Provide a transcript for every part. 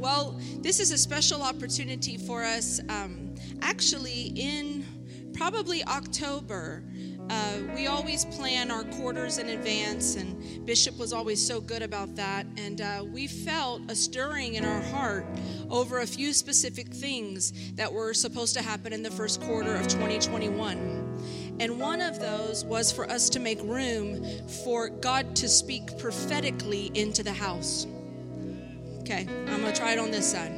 well, this is a special opportunity for us. Um, actually, in probably October, uh, we always plan our quarters in advance, and Bishop was always so good about that. And uh, we felt a stirring in our heart over a few specific things that were supposed to happen in the first quarter of 2021. And one of those was for us to make room for God to speak prophetically into the house. Okay, I'm gonna try it on this side.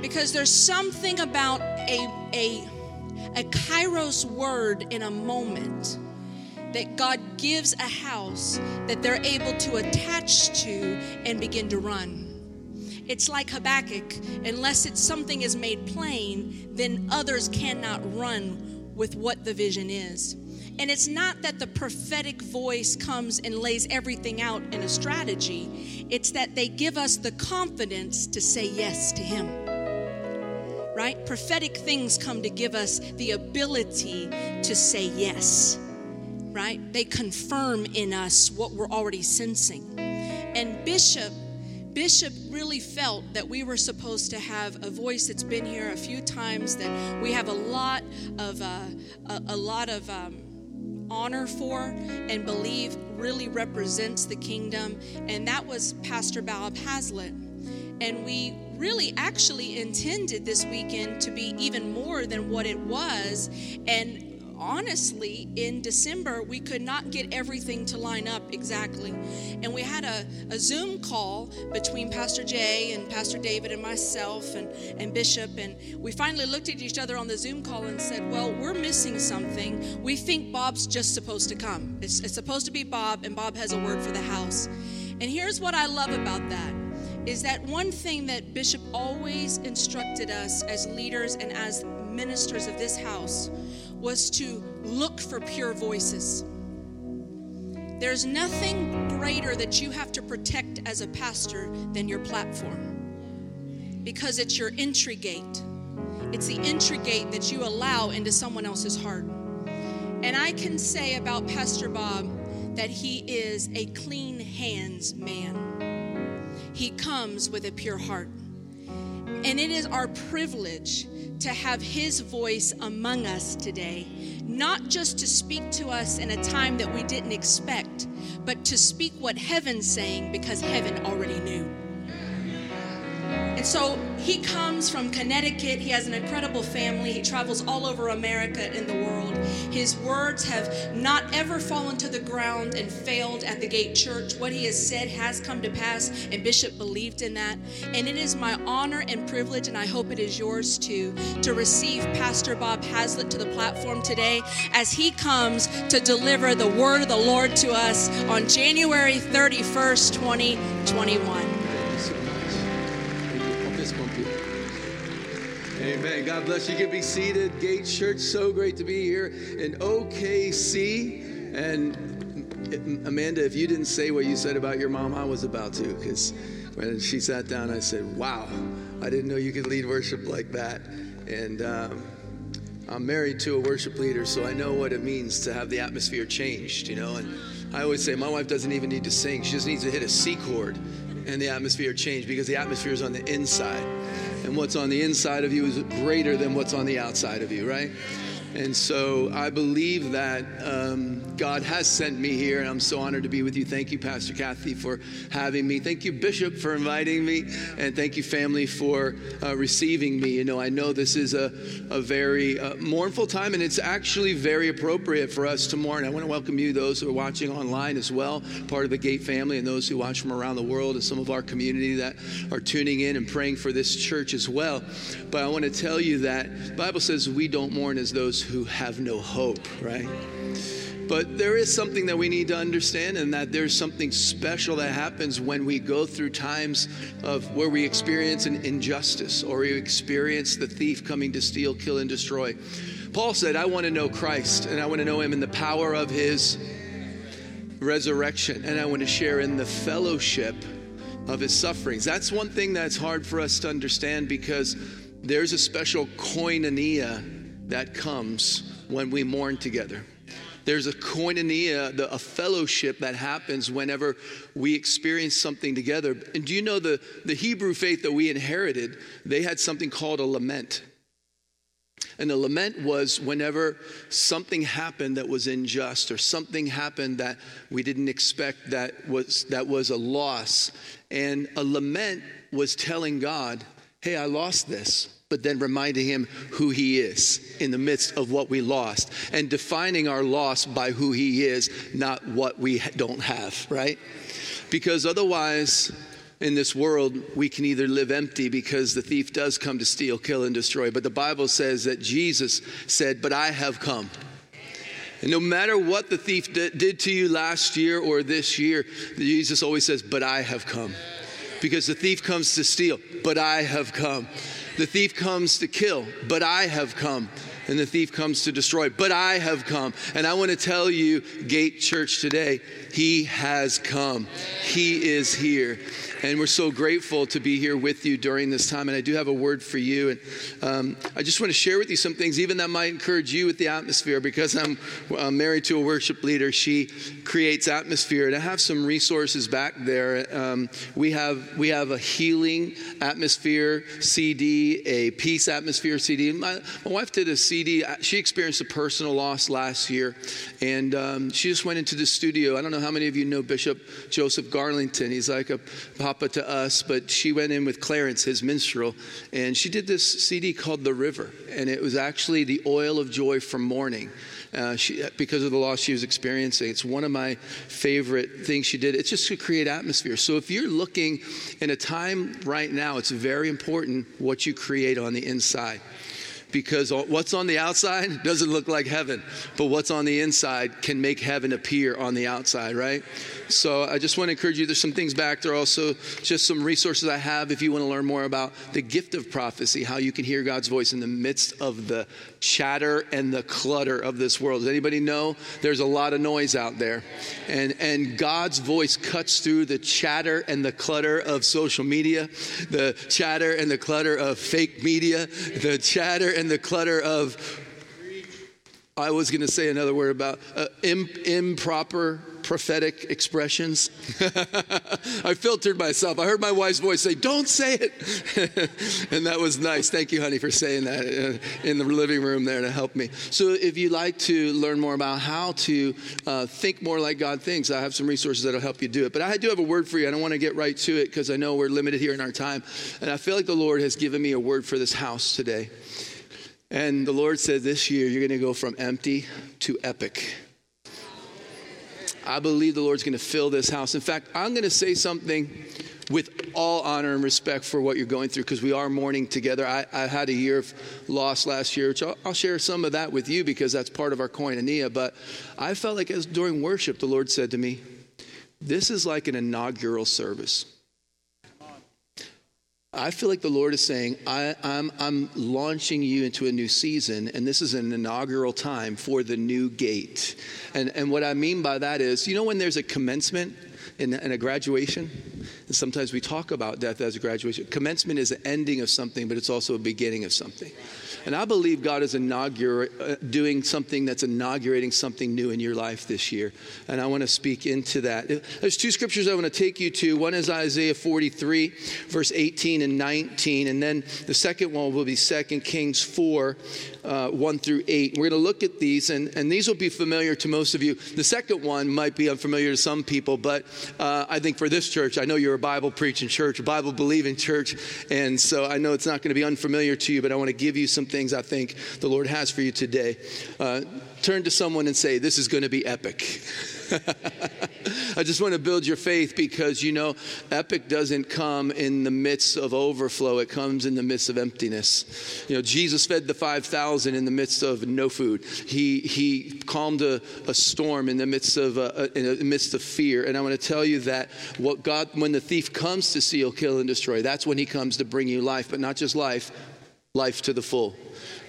Because there's something about a, a, a kairos word in a moment that God gives a house that they're able to attach to and begin to run. It's like Habakkuk, unless it's something is made plain, then others cannot run with what the vision is. And it's not that the prophetic voice comes and lays everything out in a strategy, it's that they give us the confidence to say yes to Him. Right? Prophetic things come to give us the ability to say yes. Right? They confirm in us what we're already sensing. And Bishop Bishop really felt that we were supposed to have a voice that's been here a few times, that we have a lot of uh, a, a, lot of um, honor for, and believe really represents the kingdom, and that was Pastor Bob Hazlett. And we really actually intended this weekend to be even more than what it was, and honestly, in December, we could not get everything to line up exactly. And we had a, a Zoom call between Pastor Jay and Pastor David and myself and, and Bishop. And we finally looked at each other on the Zoom call and said, Well, we're missing something. We think Bob's just supposed to come. It's, it's supposed to be Bob, and Bob has a word for the house. And here's what I love about that is that one thing that Bishop always instructed us as leaders and as ministers of this house was to look for pure voices. There's nothing greater that you have to protect as a pastor than your platform because it's your entry gate. It's the entry gate that you allow into someone else's heart. And I can say about Pastor Bob that he is a clean hands man. He comes with a pure heart. And it is our privilege to have His voice among us today, not just to speak to us in a time that we didn't expect, but to speak what heaven's saying because heaven already knew. So he comes from Connecticut. He has an incredible family. He travels all over America and the world. His words have not ever fallen to the ground and failed at the Gate Church. What he has said has come to pass, and Bishop believed in that. And it is my honor and privilege, and I hope it is yours too, to receive Pastor Bob Hazlett to the platform today as he comes to deliver the word of the Lord to us on January 31st, 2021. Amen. God bless you. You can be seated. Gate Church, so great to be here in OKC. And Amanda, if you didn't say what you said about your mom, I was about to, because when she sat down, I said, Wow, I didn't know you could lead worship like that. And um, I'm married to a worship leader, so I know what it means to have the atmosphere changed, you know. And I always say, my wife doesn't even need to sing, she just needs to hit a C chord and the atmosphere changed because the atmosphere is on the inside and what's on the inside of you is greater than what's on the outside of you, right? And so I believe that um, God has sent me here, and I'm so honored to be with you. Thank you, Pastor Kathy, for having me. Thank you, Bishop, for inviting me. And thank you, family, for uh, receiving me. You know, I know this is a, a very uh, mournful time, and it's actually very appropriate for us to mourn. I want to welcome you, those who are watching online as well, part of the Gate family, and those who watch from around the world, and some of our community that are tuning in and praying for this church as well. But I want to tell you that the Bible says we don't mourn as those who have no hope, right? But there is something that we need to understand, and that there's something special that happens when we go through times of where we experience an injustice or we experience the thief coming to steal, kill, and destroy. Paul said, I want to know Christ, and I want to know him in the power of his resurrection, and I want to share in the fellowship of his sufferings. That's one thing that's hard for us to understand because there's a special koinonia that comes when we mourn together. There's a koinonia, the, a fellowship that happens whenever we experience something together. And do you know the, the Hebrew faith that we inherited? They had something called a lament. And the lament was whenever something happened that was unjust or something happened that we didn't expect that was, that was a loss. And a lament was telling God, hey, I lost this but then reminding him who he is in the midst of what we lost and defining our loss by who he is, not what we don't have, right? Because otherwise, in this world, we can either live empty because the thief does come to steal, kill, and destroy. But the Bible says that Jesus said, But I have come. And no matter what the thief did to you last year or this year, Jesus always says, But I have come. Because the thief comes to steal, but I have come. The thief comes to kill, but I have come. And the thief comes to destroy, but I have come. And I want to tell you, Gate Church today, He has come. He is here. And we're so grateful to be here with you during this time. And I do have a word for you. And um, I just want to share with you some things, even that might encourage you with the atmosphere, because I'm, married to a worship leader. She creates atmosphere. And I have some resources back there. Um, we, have, we have a healing atmosphere CD, a peace atmosphere CD. My, my wife did a CD. She experienced a personal loss last year. And um, she just went into the studio. I don't know how many of you know Bishop Joseph Garlington. He's like a papa to us, but she went in with Clarence, his minstrel, and she did this CD called The River. And it was actually the oil of joy from mourning. Uh, she, because of the loss she was experiencing. It's one of my favorite things she did. It's just to create atmosphere. So if you're looking in a time right now, it's very important what you create on the inside because what's on the outside doesn't look like heaven, but what's on the inside can make heaven appear on the outside, right? So I just want to encourage you. There's some things back there also, just some resources I have if you want to learn more about the gift of prophecy, how you can hear God's voice in the midst of the chatter and the clutter of this world. Does anybody know there's a lot of noise out there? And, and God's voice cuts through the chatter and the clutter of social media, the chatter and the clutter of fake media, the chatter and the clutter of I was going to say another word about uh, imp- improper prophetic expressions. I filtered myself. I heard my wife's voice say, Don't say it. and that was nice. Thank you, honey, for saying that uh, in the living room there to help me. So, if you'd like to learn more about how to uh, think more like God thinks, I have some resources that'll help you do it. But I do have a word for you. I don't want to get right to it because I know we're limited here in our time. And I feel like the Lord has given me a word for this house today. And the Lord said this year, you're going to go from empty to epic. I believe the Lord's going to fill this house. In fact, I'm going to say something with all honor and respect for what you're going through because we are mourning together. I, I, had a year of loss last year, which I'll, I'll, share some of that with you because that's part of our koinonia. But I felt like as during worship, the Lord said to me, This is like an inaugural service. I feel like the Lord is saying, I, am I'm, I'm launching you into a new season, and this is an inaugural time for the new gate. And, and what I mean by that is, you know, when there's a commencement in a graduation, and sometimes we talk about death as a graduation. Commencement is the ending of something, but it's also a beginning of something. And I believe God is inaugura- uh, doing something that's inaugurating something new in your life this year. And I want to speak into that. There's two scriptures I want to take you to. One is Isaiah 43, verse 18 and 19. And then the second one will be 2 Kings 4, uh, 1 through 8. We're going to look at these, and, and these will be familiar to most of you. The second one might be unfamiliar to some people, but uh, I think for this church, I know you're a Bible preaching church, a Bible believing church. And so I know it's not going to be unfamiliar to you, but I want to give you some things I think the Lord has for you today. Uh, turn to someone and say, This is going to be epic. I just want to build your faith because you know, epic doesn't come in the midst of overflow, it comes in the midst of emptiness. You know, Jesus fed the 5,000 in the midst of no food, He, he calmed a, a storm in the midst of, uh, in the midst of fear. And I want to tell you that what God, when the thief comes to steal, kill, and destroy, that's when He comes to bring you life, but not just life, life to the full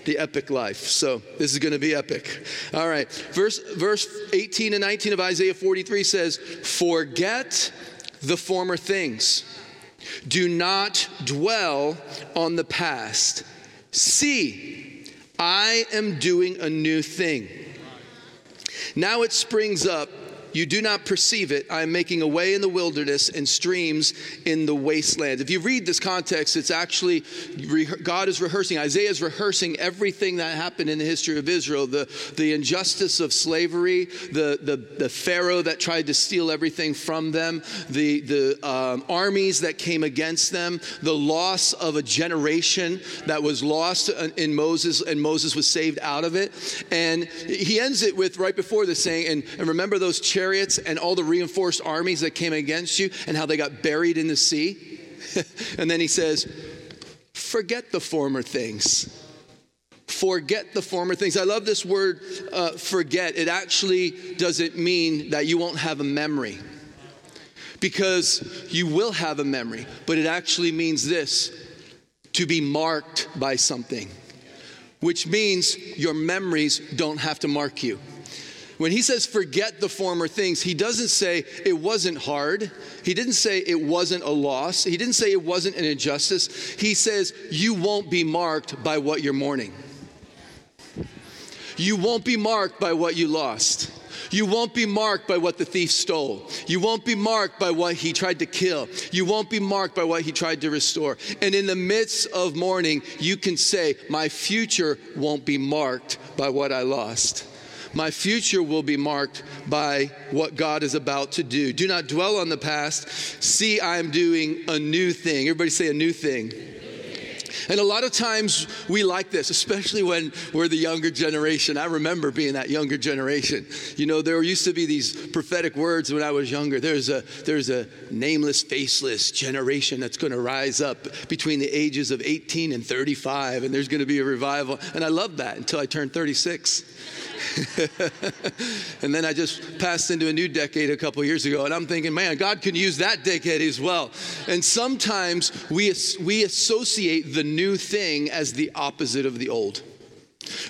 the epic life. So this is going to be epic. All right. Verse, verse 18 and 19 of Isaiah 43 says, Forget the former things. Do not dwell on the past. See, I am doing a new thing. Now it springs up you do not perceive it. I am making a way in the wilderness and streams in the wasteland. If you read this context, it's actually God is rehearsing, Isaiah is rehearsing everything that happened in the history of Israel the, the injustice of slavery, the, the, the Pharaoh that tried to steal everything from them, the, the um, armies that came against them, the loss of a generation that was lost in Moses, and Moses was saved out of it. And he ends it with right before this saying, and, and remember those chariots and all the reinforced armies that came against you and how they got buried in the sea. and then he says, Forget the former things. Forget the former things. I love this word, uh, forget. It actually doesn't mean that you won't have a memory because you will have a memory, but it actually means this to be marked by something, which means your memories don't have to mark you. When he says forget the former things, he doesn't say it wasn't hard. He didn't say it wasn't a loss. He didn't say it wasn't an injustice. He says you won't be marked by what you're mourning. You won't be marked by what you lost. You won't be marked by what the thief stole. You won't be marked by what he tried to kill. You won't be marked by what he tried to restore. And in the midst of mourning, you can say, My future won't be marked by what I lost. My future will be marked by what God is about to do. Do not dwell on the past. See, I am doing a new thing. Everybody say a new thing. And a lot of times we like this, especially when we're the younger generation. I remember being that younger generation. You know, there used to be these prophetic words when I was younger. There's a there's a nameless, faceless generation that's going to rise up between the ages of 18 and 35, and there's going to be a revival. And I loved that until I turned 36. and then I just passed into a new decade a couple years ago, and I'm thinking, man, God can use that decade as well. And sometimes we, we associate the new thing as the opposite of the old.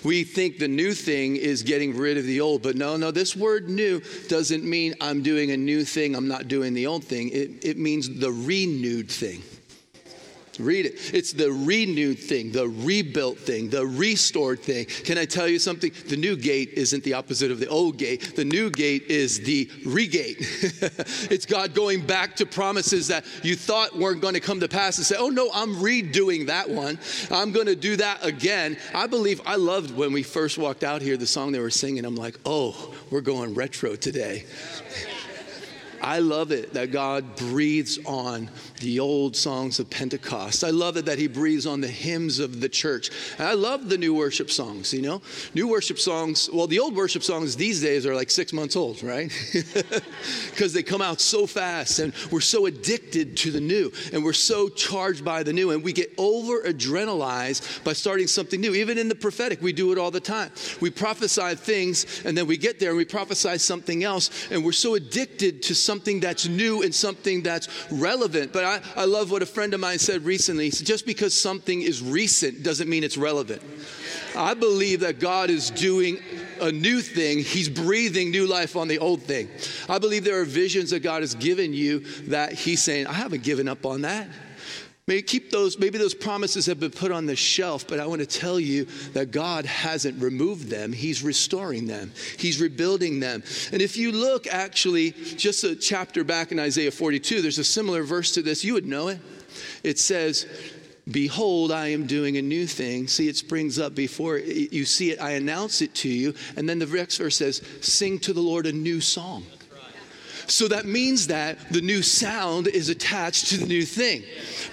We think the new thing is getting rid of the old, but no, no, this word new doesn't mean I'm doing a new thing, I'm not doing the old thing. It, it means the renewed thing. Read it. It's the renewed thing, the rebuilt thing, the restored thing. Can I tell you something? The new gate isn't the opposite of the old gate. The new gate is the regate. it's God going back to promises that you thought weren't going to come to pass and say, oh no, I'm redoing that one. I'm going to do that again. I believe I loved when we first walked out here, the song they were singing. I'm like, oh, we're going retro today. I love it that God breathes on the old songs of Pentecost. I love it that He breathes on the hymns of the church. And I love the new worship songs, you know? New worship songs, well, the old worship songs these days are like six months old, right? Because they come out so fast and we're so addicted to the new and we're so charged by the new and we get over adrenalized by starting something new. Even in the prophetic, we do it all the time. We prophesy things and then we get there and we prophesy something else and we're so addicted to something that's new and something that's relevant. But I, I love what a friend of mine said recently. Said, just because something is recent doesn't mean it's relevant. I believe that God is doing a new thing. He's breathing new life on the old thing. I believe there are visions that God has given you that He's saying, I haven't given up on that. Maybe keep those, maybe those promises have been put on the shelf, but I want to tell you that God hasn't removed them. He's restoring them, He's rebuilding them. And if you look actually just a chapter back in Isaiah 42, there's a similar verse to this. You would know it. It says, Behold, I am doing a new thing. See, it springs up before you see it. I announce it to you. And then the next verse says, Sing to the Lord a new song. So that means that the new sound is attached to the new thing.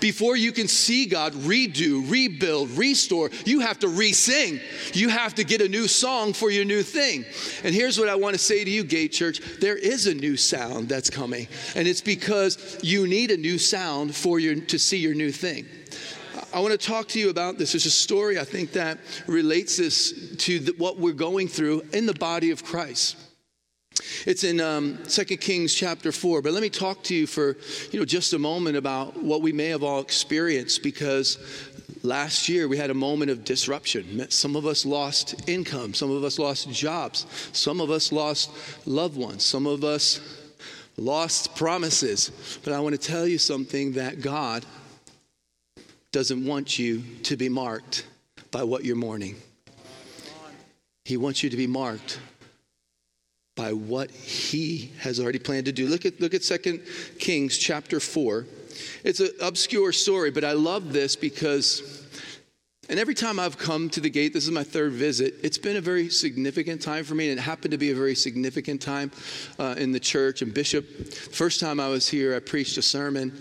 Before you can see God redo, rebuild, restore, you have to re sing. You have to get a new song for your new thing. And here's what I want to say to you, Gate Church there is a new sound that's coming. And it's because you need a new sound for your, to see your new thing. I want to talk to you about this. There's a story I think that relates this to the, what we're going through in the body of Christ. It's in um, 2 Kings chapter 4, but let me talk to you for you know, just a moment about what we may have all experienced because last year we had a moment of disruption. Some of us lost income, some of us lost jobs, some of us lost loved ones, some of us lost promises. But I want to tell you something that God doesn't want you to be marked by what you're mourning. He wants you to be marked by what he has already planned to do. Look at, look at 2 Kings chapter 4. It's an obscure story, but I love this because and every time I've come to the gate, this is my third visit, it's been a very significant time for me, and it happened to be a very significant time uh, in the church. And Bishop, first time I was here, I preached a sermon,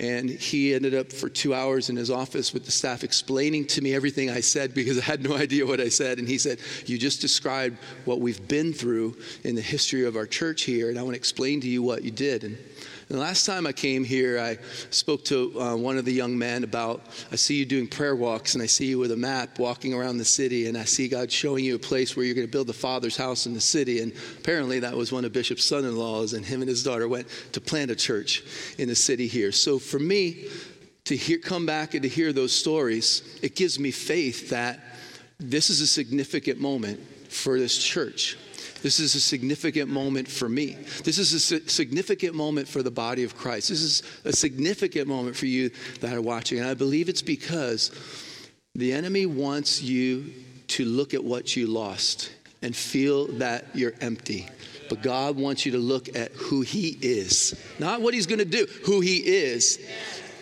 and he ended up for two hours in his office with the staff explaining to me everything I said because I had no idea what I said. And he said, You just described what we've been through in the history of our church here, and I want to explain to you what you did. And the last time I came here, I spoke to uh, one of the young men about I see you doing prayer walks, and I see you with a map walking around the city, and I see God showing you a place where you're going to build the Father's house in the city. And apparently, that was one of Bishop's son in laws, and him and his daughter went to plant a church in the city here. So for me, to hear, come back and to hear those stories, it gives me faith that this is a significant moment for this church. This is a significant moment for me. This is a significant moment for the body of Christ. This is a significant moment for you that are watching. And I believe it's because the enemy wants you to look at what you lost and feel that you're empty. But God wants you to look at who He is, not what He's going to do, who He is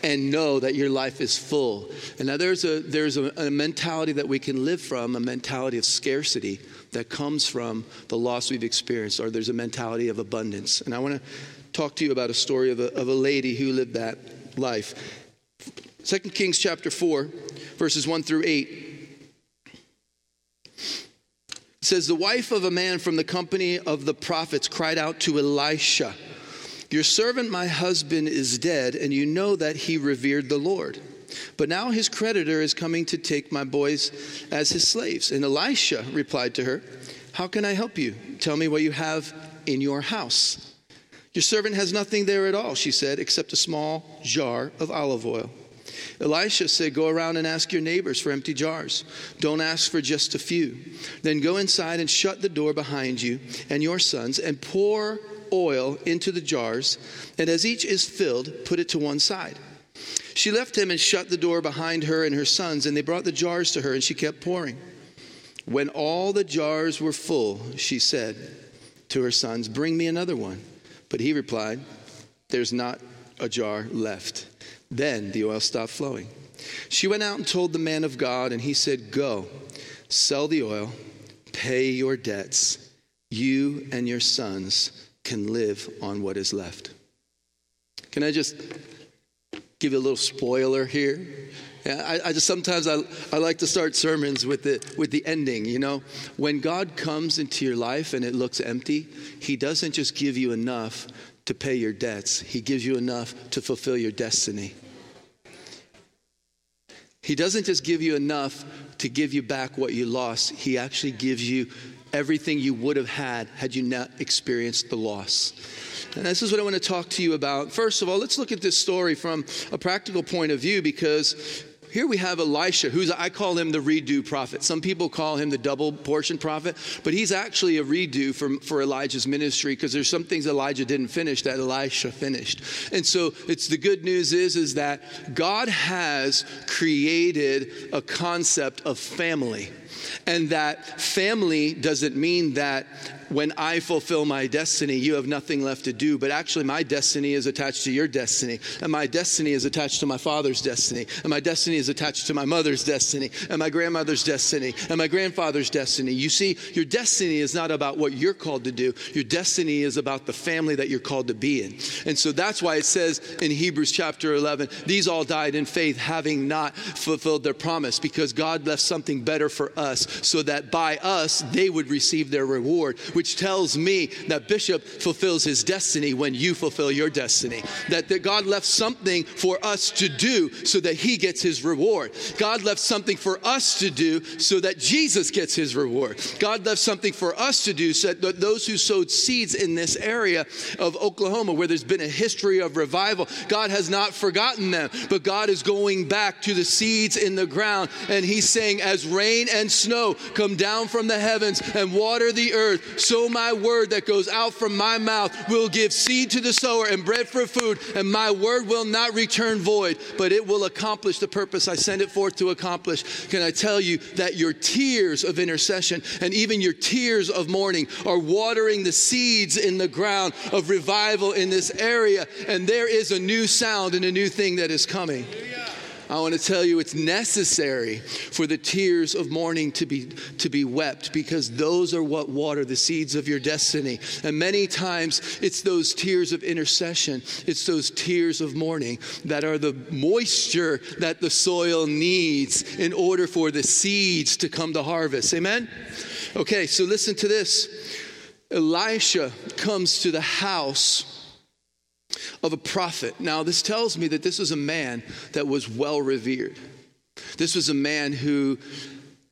and know that your life is full. And now there's a there's a, a, mentality that we can live from, a mentality of scarcity that comes from the loss we've experienced, or there's a mentality of abundance. And I want to talk to you about a story of a, of a lady who lived that life. 2 Kings chapter 4, verses 1 through 8. It says, The wife of a man from the company of the prophets cried out to Elisha, Your servant, my husband, is dead, and you know that he revered the Lord. But now his creditor is coming to take my boys as his slaves. And Elisha replied to her, How can I help you? Tell me what you have in your house. Your servant has nothing there at all, she said, except a small jar of olive oil. Elisha said, Go around and ask your neighbors for empty jars. Don't ask for just a few. Then go inside and shut the door behind you and your sons and pour oil into the jars. And as each is filled, put it to one side. She left him and shut the door behind her and her sons, and they brought the jars to her, and she kept pouring. When all the jars were full, she said to her sons, Bring me another one. But he replied, There's not a jar left. Then the oil stopped flowing. She went out and told the man of God, and he said, Go, sell the oil, pay your debts. You and your sons can live on what is left. Can I just give you a little spoiler here. I, I, just sometimes I, I like to start sermons with the with the ending. You know, when God comes into your life and it looks empty, He doesn't just give you enough to pay your debts. He gives you enough to fulfill your destiny. He doesn't just give you enough to give you back what you lost. He actually gives you everything you would have had had you not experienced the loss. And this is what I want to talk to you about. First of all, let's look at this story from a practical point of view because here we have Elisha, who's, I call him the redo prophet. Some people call him the double portion prophet, but he's actually a redo for, for Elijah's ministry because there's some things Elijah didn't finish that Elisha finished. And so it's the good news is, is that God has created a concept of family. And that family doesn't mean that when I fulfill my destiny, you have nothing left to do. But actually, my destiny is attached to your destiny. And my destiny is attached to my father's destiny. And my destiny is attached to my mother's destiny. And my grandmother's destiny. And my grandfather's destiny. You see, your destiny is not about what you're called to do, your destiny is about the family that you're called to be in. And so that's why it says in Hebrews chapter 11, these all died in faith, having not fulfilled their promise, because God left something better for us, so that by us they would receive their reward which tells me that Bishop fulfills his destiny when you fulfill your destiny. That, that God left something for us to do so that he gets his reward. God left something for us to do so that Jesus gets his reward. God left something for us to do so that those who sowed seeds in this area of Oklahoma, where there's been a history of revival, God has not forgotten them, but God is going back to the seeds in the ground and he's saying, as rain and snow come down from the heavens and water the earth, so my word that goes out from my mouth will give seed to the sower and bread for food, and my word will not return void, but it will accomplish the purpose I send it forth to accomplish. Can I tell you that your tears of intercession and even your tears of mourning are watering the seeds in the ground of revival in this area, and there is a new sound and a new thing that is coming. I want to tell you it's necessary for the tears of mourning to be to be wept because those are what water the seeds of your destiny. And many times it's those tears of intercession, it's those tears of mourning that are the moisture that the soil needs in order for the seeds to come to harvest. Amen. Okay, so listen to this. Elisha comes to the house of a prophet. Now, this tells me that this was a man that was well revered. This was a man who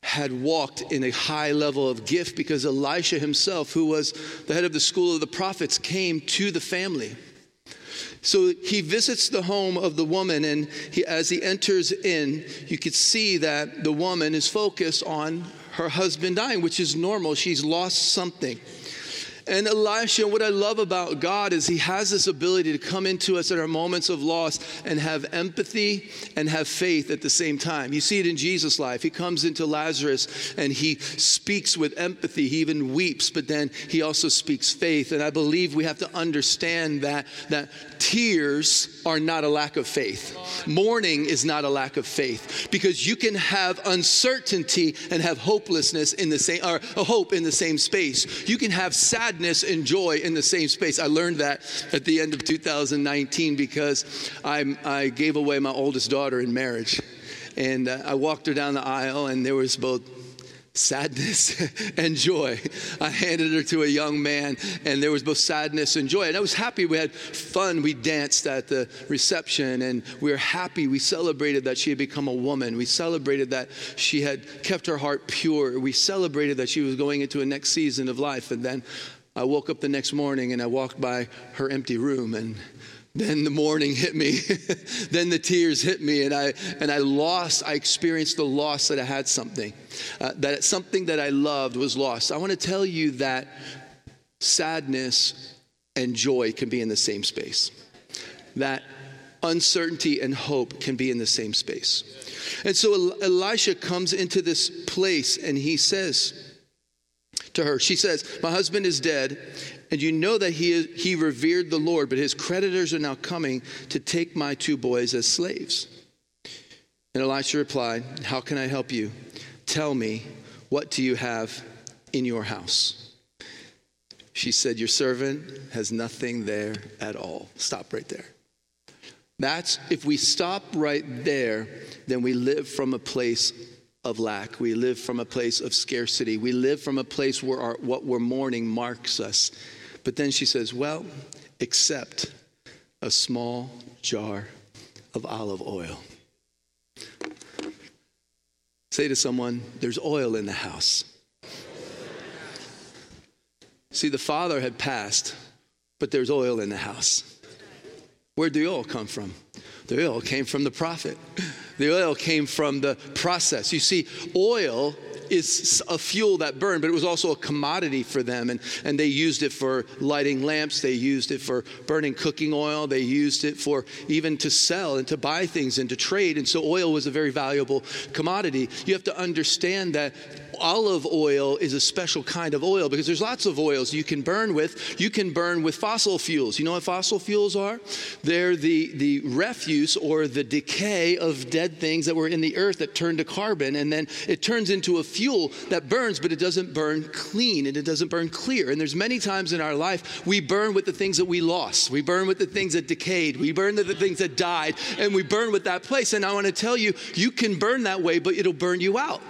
had walked in a high level of gift because Elisha himself, who was the head of the school of the prophets, came to the family. So he visits the home of the woman, and he, as he enters in, you could see that the woman is focused on her husband dying, which is normal. She's lost something. And Elisha, what I love about God is he has this ability to come into us at our moments of loss and have empathy and have faith at the same time. You see it in Jesus' life. He comes into Lazarus and he speaks with empathy. He even weeps, but then he also speaks faith. And I believe we have to understand that, that tears are not a lack of faith. Mourning is not a lack of faith because you can have uncertainty and have hopelessness in the same, or hope in the same space. You can have sadness sadness and joy in the same space. I learned that at the end of 2019 because I, I gave away my oldest daughter in marriage. And uh, I walked her down the aisle, and there was both sadness and joy. I handed her to a young man, and there was both sadness and joy. And I was happy. We had fun. We danced at the reception, and we were happy. We celebrated that she had become a woman. We celebrated that she had kept her heart pure. We celebrated that she was going into a next season of life. And then I woke up the next morning and I walked by her empty room and then the mourning hit me. Then the tears hit me and i and i lost i experienced the loss that i had something. Uh, that something that i loved was lost. I want to tell you that sadness and joy can be in the same space. That uncertainty and hope can be in the same space. And so elisha comes into this place and he says to her. She says, My husband is dead, and you know that he, he revered the Lord, but his creditors are now coming to take my two boys as slaves. And Elisha replied, How can I help you? Tell me, what do you have in your house? She said, Your servant has nothing there at all. Stop right there. That's if we stop right there, then we live from a place of lack. We live from a place of scarcity. We live from a place where our, what we're mourning marks us. But then she says, Well, except a small jar of olive oil. Say to someone, There's oil in the house. See, the father had passed, but there's oil in the house. Where'd the oil come from? The oil came from the prophet. The oil came from the process. You see, oil is a fuel that burned, but it was also a commodity for them. And, and they used it for lighting lamps, they used it for burning cooking oil, they used it for even to sell and to buy things and to trade. And so oil was a very valuable commodity. You have to understand that olive oil is a special kind of oil because there's lots of oils you can burn with. You can burn with fossil fuels. You know what fossil fuels are? They're the, the refuse or the decay of dead things that were in the earth that turned to carbon, and then it turns into a fuel that burns, but it doesn't burn clean and it doesn't burn clear. And there's many times in our life we burn with the things that we lost. We burn with the things that decayed. We burn with the things that died, and we burn with that place. And I want to tell you, you can burn that way, but it'll burn you out.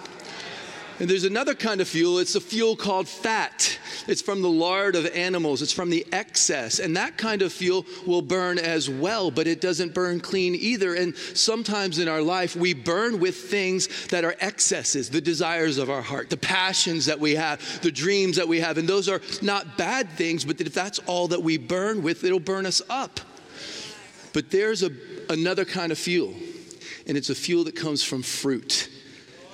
And there's another kind of fuel. It's a fuel called fat. It's from the lard of animals, it's from the excess. And that kind of fuel will burn as well, but it doesn't burn clean either. And sometimes in our life, we burn with things that are excesses, the desires of our heart, the passions that we have, the dreams that we have. And those are not bad things, but if that's all that we burn with, it'll burn us up. But there's a, another kind of fuel, and it's a fuel that comes from fruit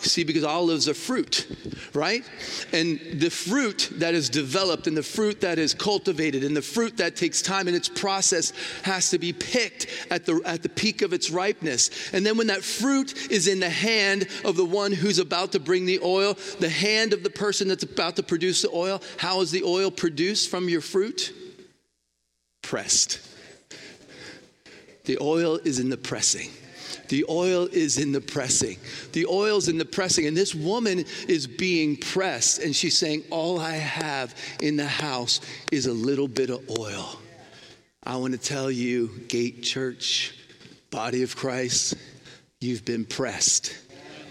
See, because olives are fruit, right? And the fruit that is developed and the fruit that is cultivated and the fruit that takes time and its process has to be picked at the, at the peak of its ripeness. And then when that fruit is in the hand of the one who's about to bring the oil, the hand of the person that's about to produce the oil, how is the oil produced from your fruit? Pressed. The oil is in the pressing. The oil is in the pressing. The oil's in the pressing. And this woman is being pressed, and she's saying, All I have in the house is a little bit of oil. I want to tell you, Gate Church, body of Christ, you've been pressed.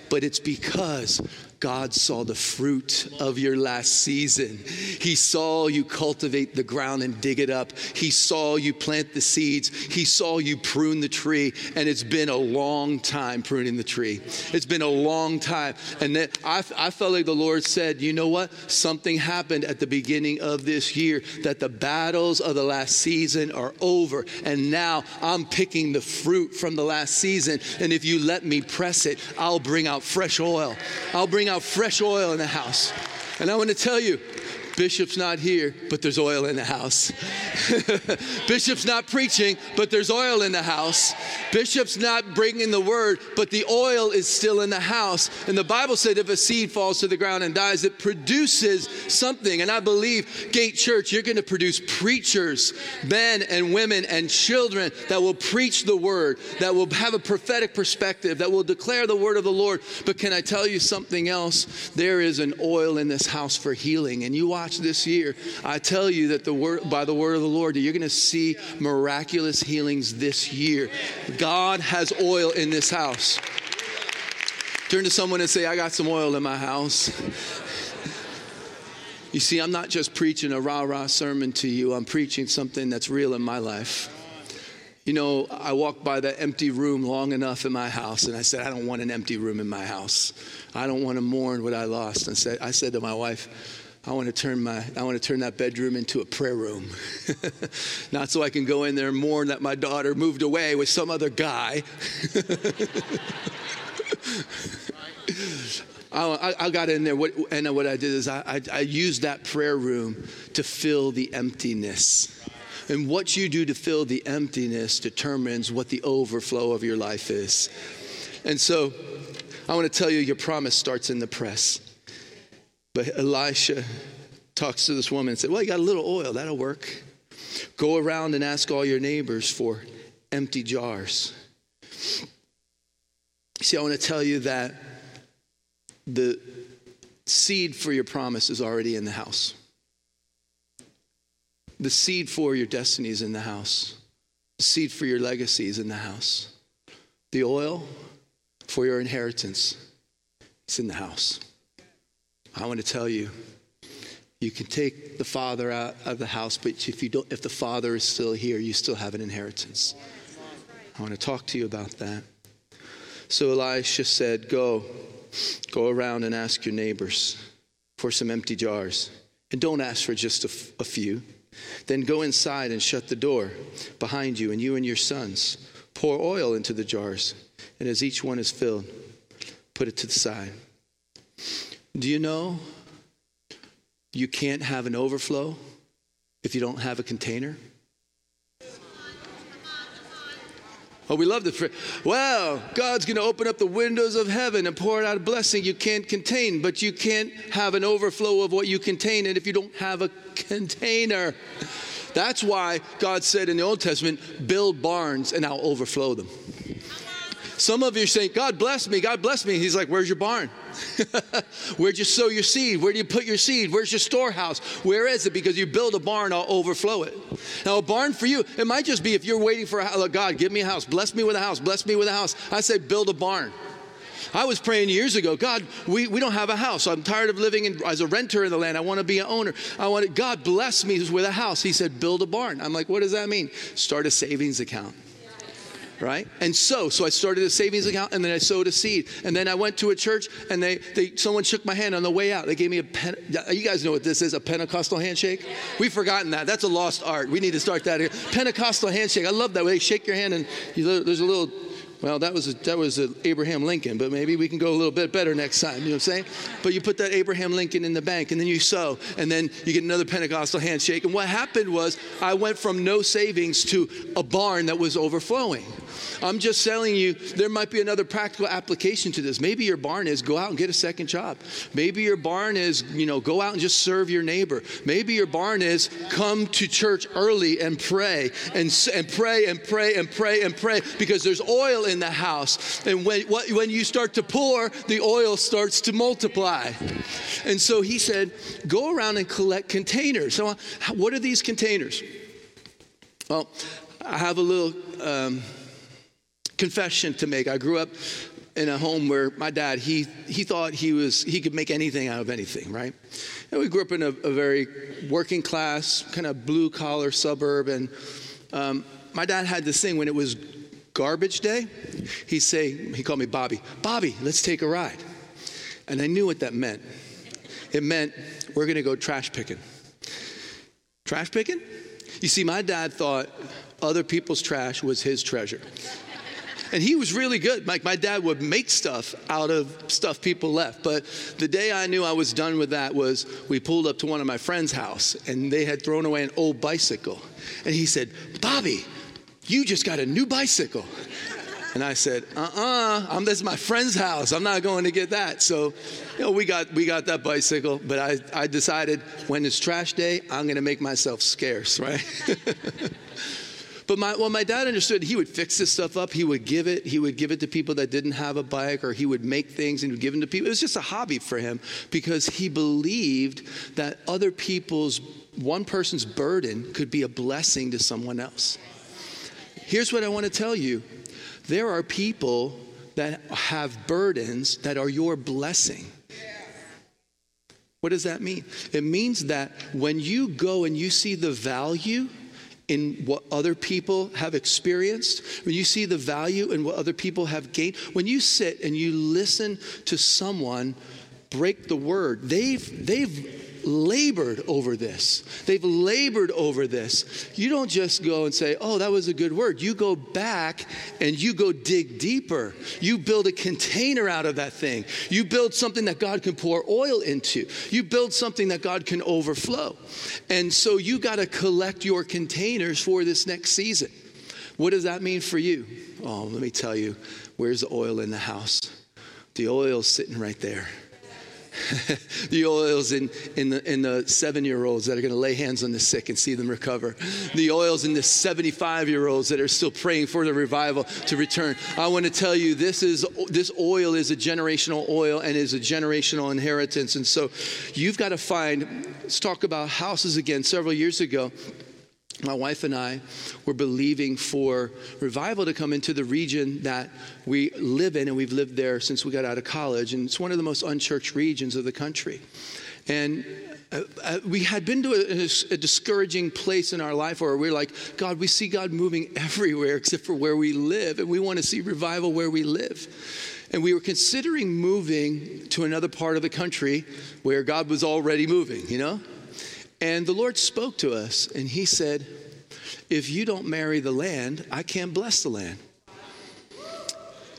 But it's because God saw the fruit of your last season. He saw you cultivate the ground and dig it up. He saw you plant the seeds. He saw you prune the tree. And it's been a long time pruning the tree. It's been a long time. And then I, I felt like the Lord said, you know what? Something happened at the beginning of this year that the battles of the last season are over. And now I'm picking the fruit from the last season. And if you let me press it, I'll bring out fresh oil. I'll bring out fresh oil in the house. And I want to tell you, Bishop's not here, but there's oil in the house. Bishop's not preaching, but there's oil in the house. Bishop's not bringing the word, but the oil is still in the house. And the Bible said if a seed falls to the ground and dies, it produces something. And I believe, Gate Church, you're going to produce preachers, men and women and children that will preach the word, that will have a prophetic perspective, that will declare the word of the Lord. But can I tell you something else? There is an oil in this house for healing. And you watch this year, I tell you that the word by the word of the Lord, you're going to see miraculous healings this year. God has oil in this house. Turn to someone and say, I got some oil in my house. You see, I'm not just preaching a rah rah sermon to you, I'm preaching something that's real in my life. You know, I walked by that empty room long enough in my house, and I said, I don't want an empty room in my house. I don't want to mourn what I lost. And said, I said to my wife, I want to turn my I want to turn that bedroom into a prayer room. Not so I can go in there and mourn that my daughter moved away with some other guy. I, I, got in there, what, and what I did is I, I, I used that prayer room to fill the emptiness. And what you do to fill the emptiness determines what the overflow of your life is. And so I want to tell you your promise starts in the press. But Elisha talks to this woman and said, Well, you got a little oil, that'll work. Go around and ask all your neighbors for empty jars. See, I want to tell you that the seed for your promise is already in the house. The seed for your destiny is in the house. The seed for your legacy is in the house. The oil for your inheritance is in the house. I want to tell you, you can take the father out of the house, but if you don't, if the father is still here, you still have an inheritance. I want to talk to you about that. So Elisha said, Go, go around and ask your neighbors for some empty jars. And don't ask for just a, f- a few. Then go inside and shut the door behind you, and you and your sons. Pour oil into the jars, and as each one is filled, put it to the side. Do you know you can't have an overflow if you don't have a container? Oh, we love the well, God's going to open up the windows of heaven and pour out a blessing you can't contain, but you can't have an overflow of what you contain, and if you don't have a container. That's why God said in the Old Testament, build barns and I'll overflow them. Some of you are saying, God bless me, God bless me. He's like, Where's your barn? Where'd you sow your seed? Where do you put your seed? Where's your storehouse? Where is it? Because you build a barn, I'll overflow it. Now, a barn for you, it might just be if you're waiting for a house, God, give me a house, bless me with a house, bless me with a house. I say, build a barn. I was praying years ago, God, we, we don't have a house. I'm tired of living in, as a renter in the land. I want to be an owner. I want God bless me with a house. He said, build a barn. I'm like, what does that mean? Start a savings account right? And so, so I started a savings account and then I sowed a seed. And then I went to a church and they, they someone shook my hand on the way out. They gave me a pen, you guys know what this is, a Pentecostal handshake? We've forgotten that. That's a lost art. We need to start that here. Pentecostal handshake. I love that way. They shake your hand and you, there's a little Well, that was a, that was Abraham Lincoln, but maybe we can go a little bit better next time. You know what I'm saying? But you put that Abraham Lincoln in the bank, and then you sow, and then you get another Pentecostal handshake. And what happened was, I went from no savings to a barn that was overflowing. I'm just telling you, there might be another practical application to this. Maybe your barn is go out and get a second job. Maybe your barn is, you know, go out and just serve your neighbor. Maybe your barn is come to church early and pray and, and pray and pray and pray and pray because there's oil in the house. And when, when you start to pour, the oil starts to multiply. And so he said, go around and collect containers. So, what are these containers? Well, I have a little. Um, confession to make. I grew up in a home where my dad he he thought he was he could make anything out of anything, right? And we grew up in a, a very working class, kind of blue collar suburb, and um, my dad had this thing when it was garbage day. He'd say he called me Bobby. Bobby, let's take a ride, and I knew what that meant. It meant we're to go trash picking. Trash picking? You see, my dad thought other people's trash was his treasure. And he was really good. Like my dad would make stuff out of stuff people left. But the day I knew I was done with that was we pulled up to one of my friend's house and they had thrown away an old bicycle. And he said, Bobby, you just got a new bicycle. And I said, uh-uh, I'm, this is my friend's house. I'm not going to get that. So, you know, we got, we got that bicycle, but I, I decided when it's trash day, I'm going to make myself scarce, right? But my, well, my dad understood he would fix this stuff up. He would give it. He would give it to people that didn't have a bike, or he would make things and give them to people. It was just a hobby for him because he believed that other people's, one person's burden could be a blessing to someone else. Here's what I want to tell you there are people that have burdens that are your blessing. What does that mean? It means that when you go and you see the value in what other people have experienced, when you see the value in what other people have gained, when you sit and you listen to someone break the word, they've, they've labored over this. They've labored over this. You don't just go and say, oh, that was a good word. You go back and you go dig deeper. You build a container out of that thing. You build something that God can pour oil into. You build something that God can overflow. And so you got to collect your containers for this next season. What does that mean for you? Oh, let me tell you, where's the oil in the house? The oil's sitting right there. the oils in, in the, in the seven year olds that are going to lay hands on the sick and see them recover. The oils in the 75 year olds that are still praying for the revival to return. I want to tell you this is this oil is a generational oil and is a generational inheritance. And so you've got to find, let's talk about houses again. Several years ago, my wife and I were believing for revival to come into the region that we live in, and we've lived there since we got out of college. And it's one of the most unchurched regions of the country. And uh, uh, we had been to a, a, discouraging place in our life where we're like, God, we see God moving everywhere except for where we live, and we want to see revival where we live. And we were considering moving to another part of the country where God was already moving, you know? And the Lord spoke to us and He said, If you don't marry the land, I can't bless the land.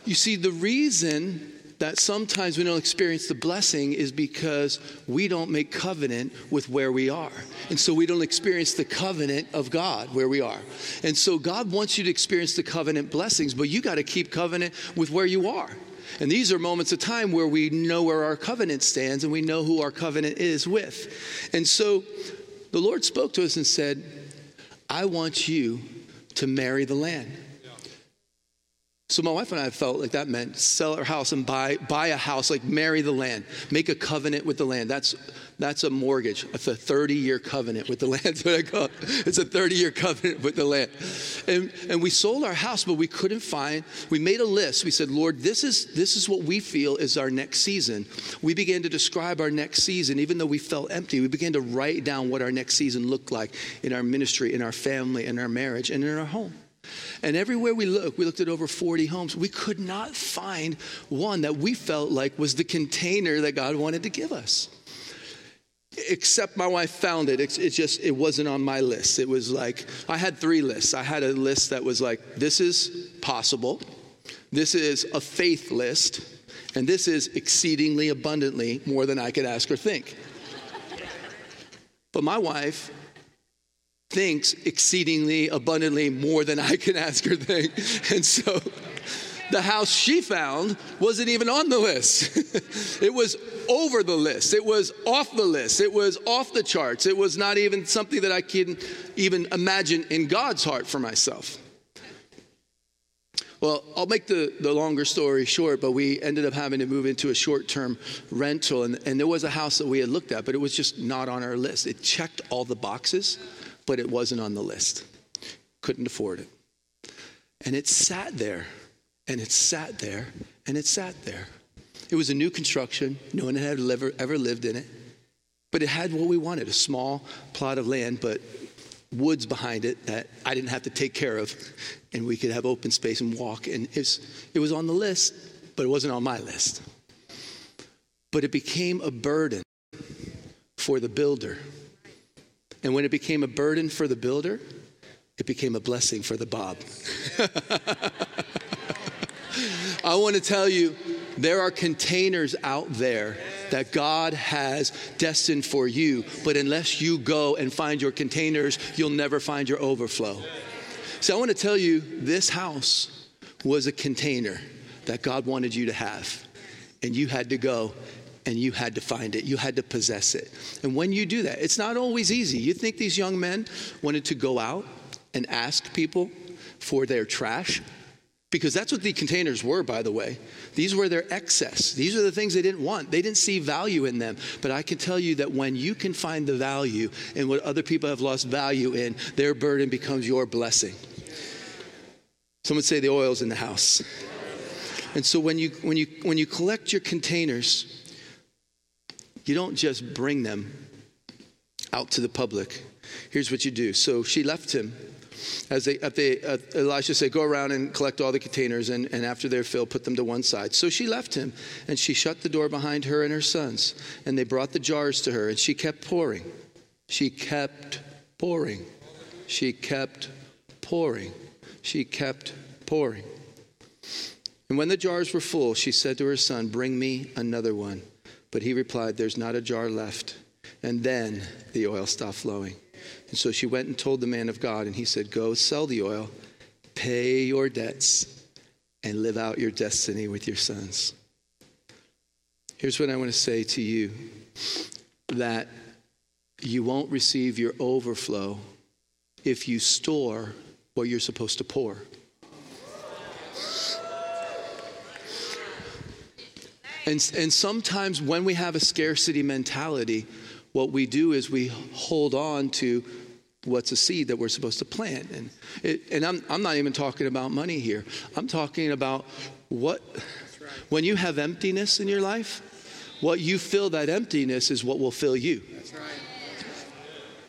You see, the reason that sometimes we don't experience the blessing is because we don't make covenant with where we are. And so we don't experience the covenant of God where we are. And so God wants you to experience the covenant blessings, but you got to keep covenant with where you are. And these are moments of time where we know where our covenant stands and we know who our covenant is with. And so the Lord spoke to us and said, I want you to marry the land. So my wife and I felt like that meant sell our house and buy buy a house, like marry the land, make a covenant with the land. That's that's a mortgage. It's a 30-year covenant with the land. That's what I call it. It's a 30-year covenant with the land. And and we sold our house, but we couldn't find. We made a list. We said, Lord, this is this is what we feel is our next season. We began to describe our next season, even though we felt empty. We began to write down what our next season looked like in our ministry, in our family, in our marriage, and in our home. And everywhere we looked, we looked at over 40 homes, we could not find one that we felt like was the container that God wanted to give us. Except my wife found it. It just, it wasn't on my list. It was like, I had three lists. I had a list that was like, this is possible. This is a faith list, and this is exceedingly abundantly more than I could ask or think. But my wife thinks exceedingly abundantly more than I can ask or think. And so the house she found wasn't even on the list. it was over the list. It was off the list. It was off the charts. It was not even something that I can even imagine in God's heart for myself. Well, I'll make the, the longer story short, but we ended up having to move into a short term rental. And, and there was a house that we had looked at, but it was just not on our list. It checked all the boxes, but it wasn't on the list. Couldn't afford it. And it sat there, and it sat there, and it sat there. It was a new construction. No one had ever, ever lived in it. But it had what we wanted a small plot of land, but woods behind it that I didn't have to take care of, and we could have open space and walk. And it was, it was on the list, but it wasn't on my list. But it became a burden for the builder. And when it became a burden for the builder, it became a blessing for the Bob. I want to tell you, there are containers out there that God has destined for you. But unless you go and find your containers, you'll never find your overflow. So I want to tell you this house was a container that God wanted you to have. And you had to go and you had to find it. You had to possess it. And when you do that, it's not always easy. You think these young men wanted to go out and ask people for their trash? Because that's what the containers were, by the way. These were their excess. These are the things they didn't want. They didn't see value in them. But I can tell you that when you can find the value in what other people have lost value in, their burden becomes your blessing. Someone say the oil's in the house. And so when you when you when you collect your containers, you don't just bring them out to the public. Here's what you do. So she left him as they, at the, Elisha said, Go around and collect all the containers, and, and after they're filled, put them to one side. So she left him, and she shut the door behind her and her sons. And they brought the jars to her, and she kept pouring. She kept pouring. She kept pouring. She kept pouring. And when the jars were full, she said to her son, Bring me another one. But he replied, There's not a jar left. And then the oil stopped flowing. And so she went and told the man of God, and he said, Go sell the oil, pay your debts, and live out your destiny with your sons. Here's what I want to say to you that you won't receive your overflow if you store what you're supposed to pour. And, and sometimes when we have a scarcity mentality, what we do is we hold on to what's a seed that we're supposed to plant. And, it, and I'm, I'm not even talking about money here. I'm talking about what, when you have emptiness in your life, what you fill that emptiness is what will fill you. right.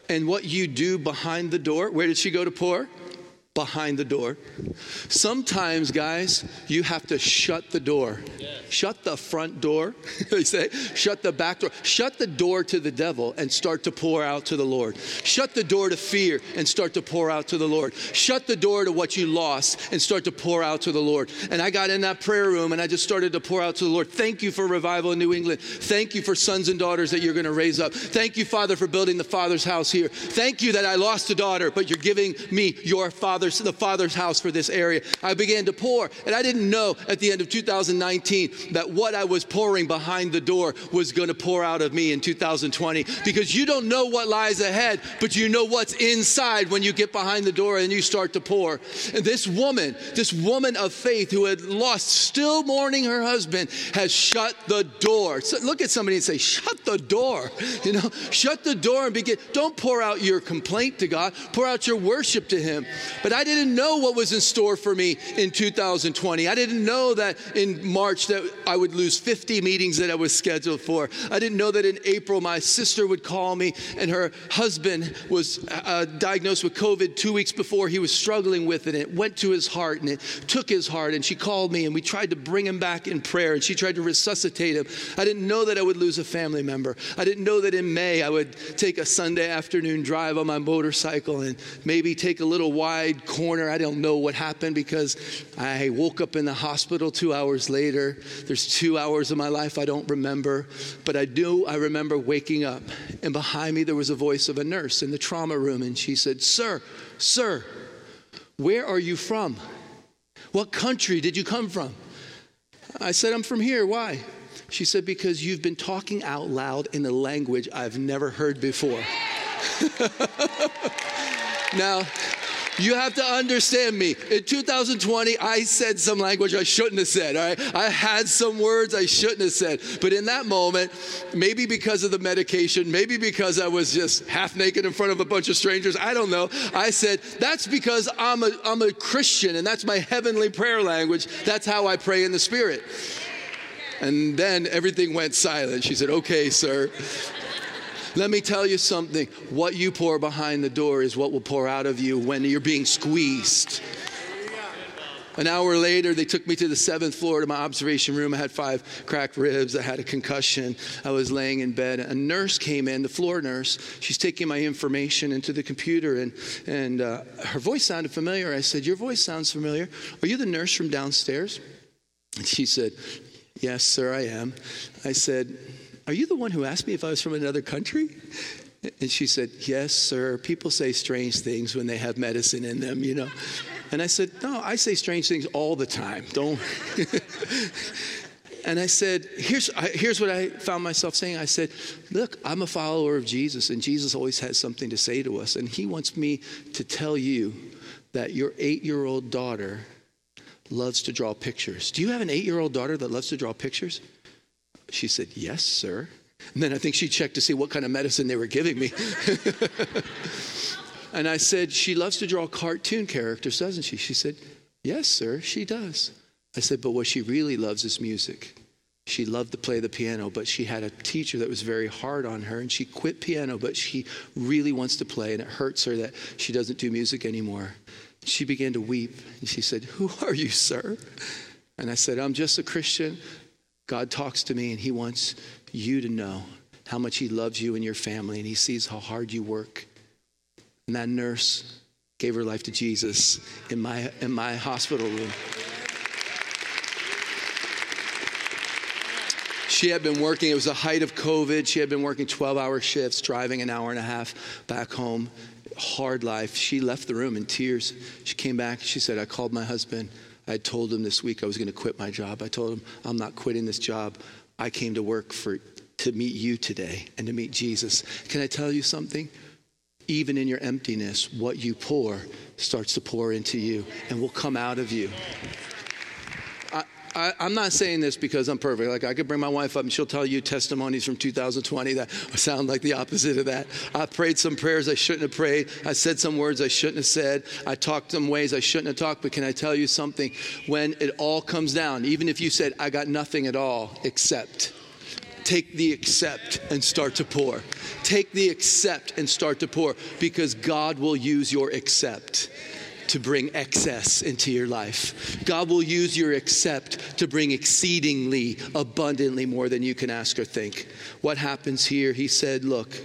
And what you do behind the door, where did she go to pour? Behind the door. Sometimes, guys, you have to shut the door. Shut the front door, they say. Shut the back door. Shut the door to the devil and start to pour out to the Lord. Shut the door to fear and start to pour out to the Lord. Shut the door to what you lost and start to pour out to the Lord. And I got in that prayer room and I just started to pour out to the Lord. Thank you for revival in New England. Thank you for sons and daughters that you're going to raise up. Thank you, Father, for building the Father's house here. Thank you that I lost a daughter, but you're giving me your Father father's, the father's house for this area. I began to pour, and I didn't know at the end of 2019 that what I was pouring behind the door was going to pour out of me in 2020 because you don't know what lies ahead, but you know what's inside when you get behind the door and you start to pour. And this woman, this woman of faith who had lost, still mourning her husband, has shut the door. So look at somebody and say, Shut the door. You know, shut the door and begin. Don't pour out your complaint to God, pour out your worship to Him. But I didn't know what was in store for me in 2020. I didn't know that in March that I would lose 50 meetings that I was scheduled for. I didn't know that in April my sister would call me and her husband was uh, diagnosed with COVID two weeks before. He was struggling with it. And it went to his heart and it took his heart. And she called me and we tried to bring him back in prayer and she tried to resuscitate him. I didn't know that I would lose a family member. I didn't know that in May I would take a Sunday afternoon drive on my motorcycle and maybe take a little wide corner. I don't know what happened because I woke up in the hospital two hours later. There's two hours of my life I don't remember, but I do. I remember waking up, and behind me there was a voice of a nurse in the trauma room, and she said, Sir, sir, where are you from? What country did you come from? I said, I'm from here. Why? She said, Because you've been talking out loud in a language I've never heard before. now, you have to understand me. In 2020, I said some language I shouldn't have said, all right? I had some words I shouldn't have said. But in that moment, maybe because of the medication, maybe because I was just half naked in front of a bunch of strangers, I don't know. I said, that's because I'm a, I'm a Christian and that's my heavenly prayer language. That's how I pray in the Spirit. And then everything went silent. She said, okay, sir. Let me tell you something. What you pour behind the door is what will pour out of you when you're being squeezed. An hour later, they took me to the seventh floor to my observation room. I had five cracked ribs. I had a concussion. I was laying in bed. A nurse came in, the floor nurse. She's taking my information into the computer, and, and uh, her voice sounded familiar. I said, Your voice sounds familiar. Are you the nurse from downstairs? And she said, Yes, sir, I am. I said, are you the one who asked me if I was from another country? And she said, Yes, sir. People say strange things when they have medicine in them, you know. And I said, No, I say strange things all the time. Don't. and I said, here's, here's what I found myself saying. I said, Look, I'm a follower of Jesus, and Jesus always has something to say to us. And he wants me to tell you that your eight year old daughter loves to draw pictures. Do you have an eight year old daughter that loves to draw pictures? She said, Yes, sir. And then I think she checked to see what kind of medicine they were giving me. and I said, She loves to draw cartoon characters, doesn't she? She said, Yes, sir, she does. I said, But what she really loves is music. She loved to play the piano, but she had a teacher that was very hard on her, and she quit piano, but she really wants to play, and it hurts her that she doesn't do music anymore. She began to weep, and she said, Who are you, sir? And I said, I'm just a Christian God talks to me and He wants you to know how much He loves you and your family, and He sees how hard you work. And that nurse gave her life to Jesus in my, in my hospital room. She had been working, it was the height of COVID. She had been working 12 hour shifts, driving an hour and a half back home. Hard life. She left the room in tears. She came back. She said, I called my husband. I told him this week I was going to quit my job. I told him I'm not quitting this job. I came to work for to meet you today and to meet Jesus. Can I tell you something? Even in your emptiness, what you pour starts to pour into you and will come out of you. I, am not saying this because I'm perfect. Like I could bring my wife up and she'll tell you testimonies from 2020 that sound like the opposite of that. I prayed some prayers I shouldn't have prayed. I said some words I shouldn't have said. I talked some ways I shouldn't have talked. But can I tell you something? When it all comes down, even if you said I got nothing at all, except Take the accept and start to pour. Take the accept and start to pour because God will use your accept to bring excess into your life. God will use your accept to bring exceedingly abundantly more than you can ask or think. What happens here? He said, Look,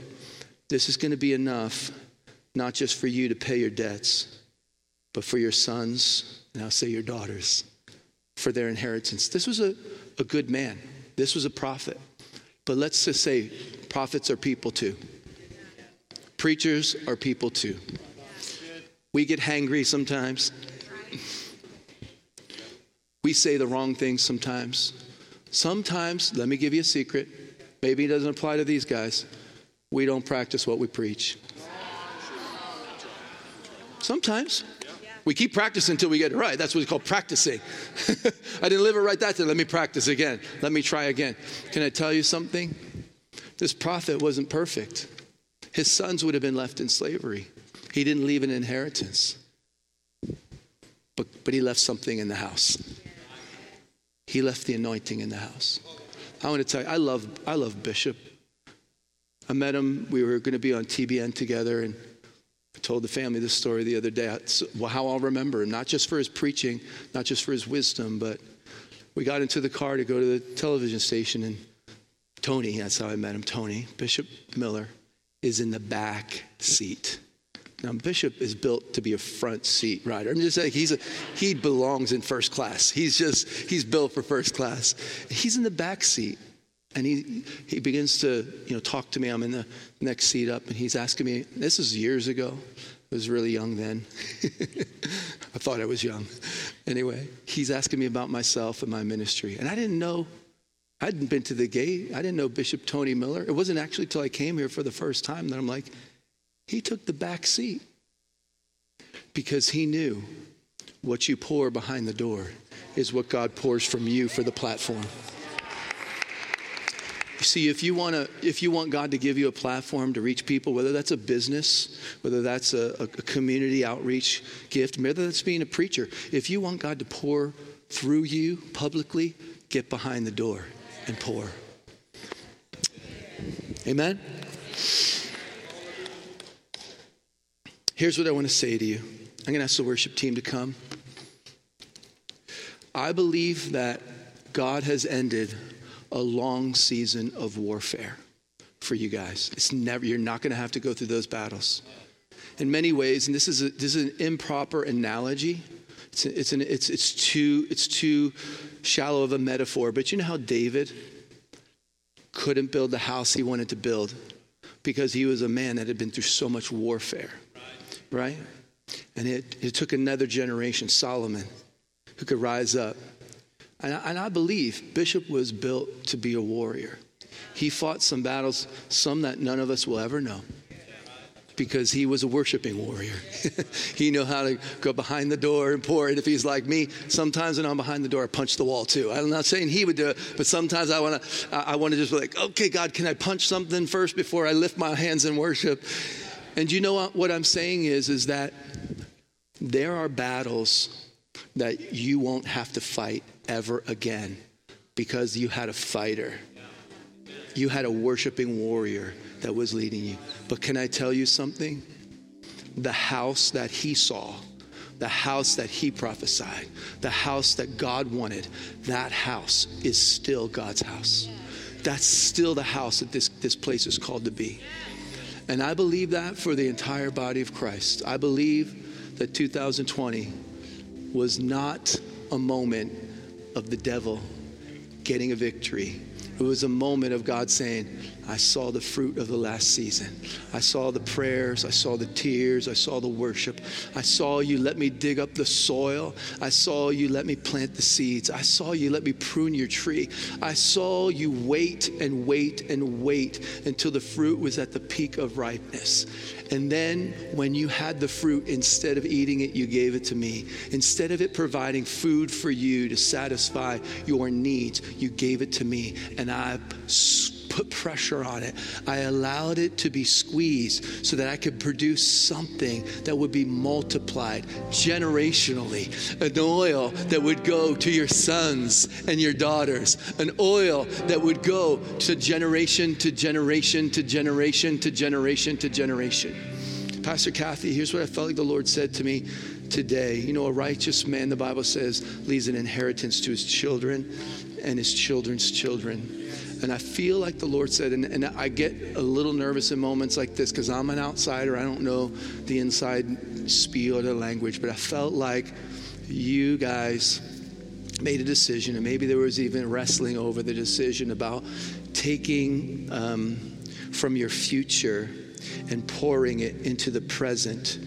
this is going to be enough, not just for you to pay your debts, but for your sons, now say your daughters, for their inheritance. This was a, a good man, this was a prophet. But let's just say prophets are people too. Preachers are people too. We get hangry sometimes. We say the wrong things sometimes. Sometimes, let me give you a secret. Maybe it doesn't apply to these guys. We don't practice what we preach. Sometimes. We keep practicing until we get it right. That's what we call practicing. I didn't live it right that day. Let me practice again. Let me try again. Can I tell you something? This prophet wasn't perfect. His sons would have been left in slavery. He didn't leave an inheritance, but, but he left something in the house. He left the anointing in the house. I want to tell you, I love, I love Bishop. I met him, we were going to be on TBN together, and I told the family this story the other day. It's how I'll remember him, not just for his preaching, not just for his wisdom, but we got into the car to go to the television station, and Tony, that's how I met him, Tony, Bishop Miller, is in the back seat Now, Bishop is built to be a front seat rider. I'm just saying he's a, he belongs in first class. He's just, he's built for first class. He's in the back seat. And he, he begins to you know, talk to me. I'm in the next seat up, and he's asking me, this is years ago. I was really young then. I thought I was young. Anyway, he's asking me about myself and my ministry. And I didn't know, I hadn't been to the gate. I didn't know Bishop Tony Miller. It wasn't actually till I came here for the first time that I'm like, he took the back seat because he knew what you pour behind the door is what God pours from you for the platform. See, if you want to, if you want God to give you a platform to reach people, whether that's a business, whether that's a, a community outreach gift, whether that's being a preacher, if you want God to pour through you publicly, get behind the door and pour. Amen. Here's what I want to say to you. I'm going to ask the worship team to come. I believe that God has ended a long season of warfare for you guys. It's never you're not going to have to go through those battles. In many ways, and this is a, this is an improper analogy. It's it's an, it's it's too it's too shallow of a metaphor. But you know how David couldn't build the house he wanted to build because he was a man that had been through so much warfare right? And it, it took another generation, Solomon, who could rise up. And I, and I believe Bishop was built to be a warrior. He fought some battles, some that none of us will ever know because he was a worshiping warrior. he knew how to go behind the door and pour it. If he's like me, sometimes when I'm behind the door, I punch the wall too. I'm not saying he would do it, but sometimes I want to. I want to just be like, okay, God, can I punch something first before I lift my hands in worship? And you know what, I'm saying is, is that there are battles that you won't have to fight ever again because you had a fighter. You had a worshiping warrior that was leading you. But can I tell you something? The house that he saw, the house that he prophesied, the house that God wanted, that house is still God's house. That's still the house that this, this place is called to be. And I believe that for the entire body of Christ. I believe that 2020 was not a moment of the devil getting a victory. It was a moment of God saying, I saw the fruit of the last season. I saw the prayers. I saw the tears. I saw the worship. I saw you let me dig up the soil. I saw you let me plant the seeds. I saw you let me prune your tree. I saw you wait and wait and wait until the fruit was at the peak of ripeness. And then when you had the fruit, instead of eating it, you gave it to me. Instead of it providing food for you to satisfy your needs, you gave it to me. And I put pressure on it. I allowed it to be squeezed so that I could produce something that would be multiplied generationally. An oil that would go to your sons and your daughters, an oil that would go to generation to generation to generation to generation to generation. Pastor Kathy, here's what I felt like the Lord said to me today. You know, a righteous man, the Bible says, leaves an inheritance to his children and his children's children. And I feel like the Lord said, and, and I get a little nervous in moments like this because I'm an outsider. I don't know the inside spiel or the language, but I felt like you guys made a decision, and maybe there was even wrestling over the decision about taking um, from your future and pouring it into the present.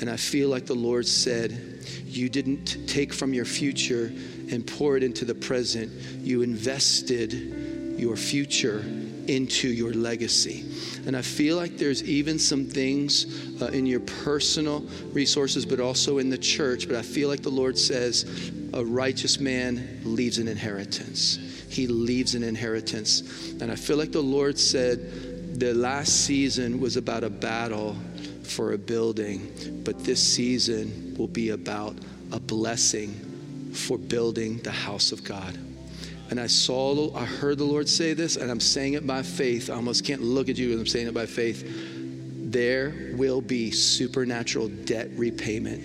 And I feel like the Lord said, You didn't take from your future and pour it into the present, you invested your future into your legacy. And I feel like there's even some things uh, in your personal resources, but also in the church. But I feel like the Lord says, a righteous man leaves an inheritance. He leaves an inheritance. And I feel like the Lord said, the last season was about a battle for a building, but this season will be about a blessing for building the house of God. And I saw, I heard the Lord say this, and I'm saying it by faith. I almost can't look at you because I'm saying it by faith. There will be supernatural debt repayment.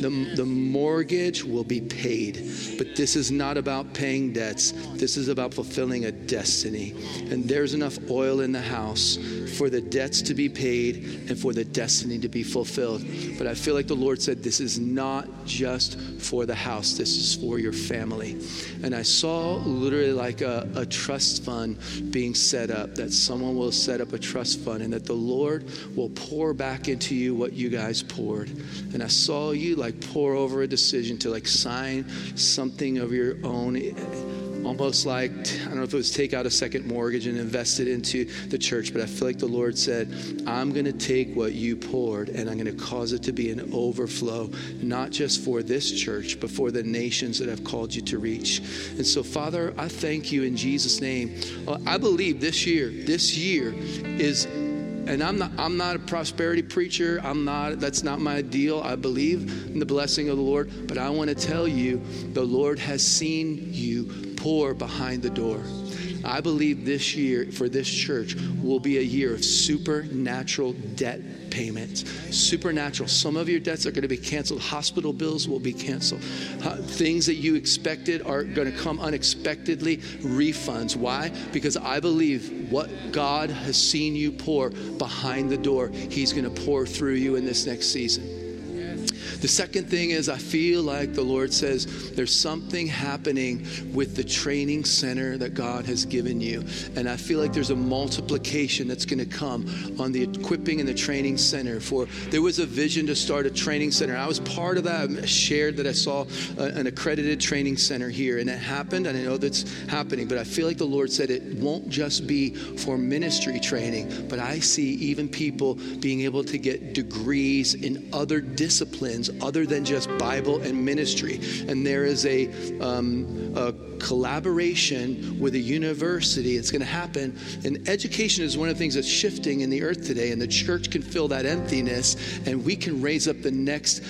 The, the mortgage will be paid. But this is not about paying debts, this is about fulfilling a destiny. And there's enough oil in the house for the debts to be paid and for the destiny to be fulfilled. But I feel like the Lord said, This is not just for the house, this is for your family. And I saw literally like a, a trust fund being set up, that someone will set up a trust fund and that the Lord will pour back into you what you guys poured. And I saw you like pour over a decision to like sign something of your own almost like I don't know if it was take out a second mortgage and invest it into the church, but I feel like the Lord said, I'm going to take what you poured and I'm going to cause it to be an overflow, not just for this church, but for the nations that I've called you to reach. And so, Father, I thank you in Jesus' name. Uh, I believe this year, this year is and I'm not I'm not a prosperity preacher. I'm not that's not my deal. I believe in the blessing of the Lord, but I want to tell you the Lord has seen you pour behind the door. I believe this year for this church will be a year of supernatural debt payments. Supernatural. Some of your debts are going to be canceled. Hospital bills will be canceled. Uh, things that you expected are going to come unexpectedly. Refunds. Why? Because I believe what God has seen you pour behind the door, He's going to pour through you in this next season. The second thing is, I feel like the Lord says there's something happening with the training center that God has given you. And I feel like there's a multiplication that's going to come on the equipping and the training center. For there was a vision to start a training center. I was part of that. I shared that I saw a, an accredited training center here, and it happened. And I know that's happening, but I feel like the Lord said it won't just be for ministry training, but I see even people being able to get degrees in other disciplines other than just Bible and ministry. And there is a, um, a collaboration with a university. It's going to happen. And education is one of the things that's shifting in the earth today. And the church can fill that emptiness, and we can raise up the next,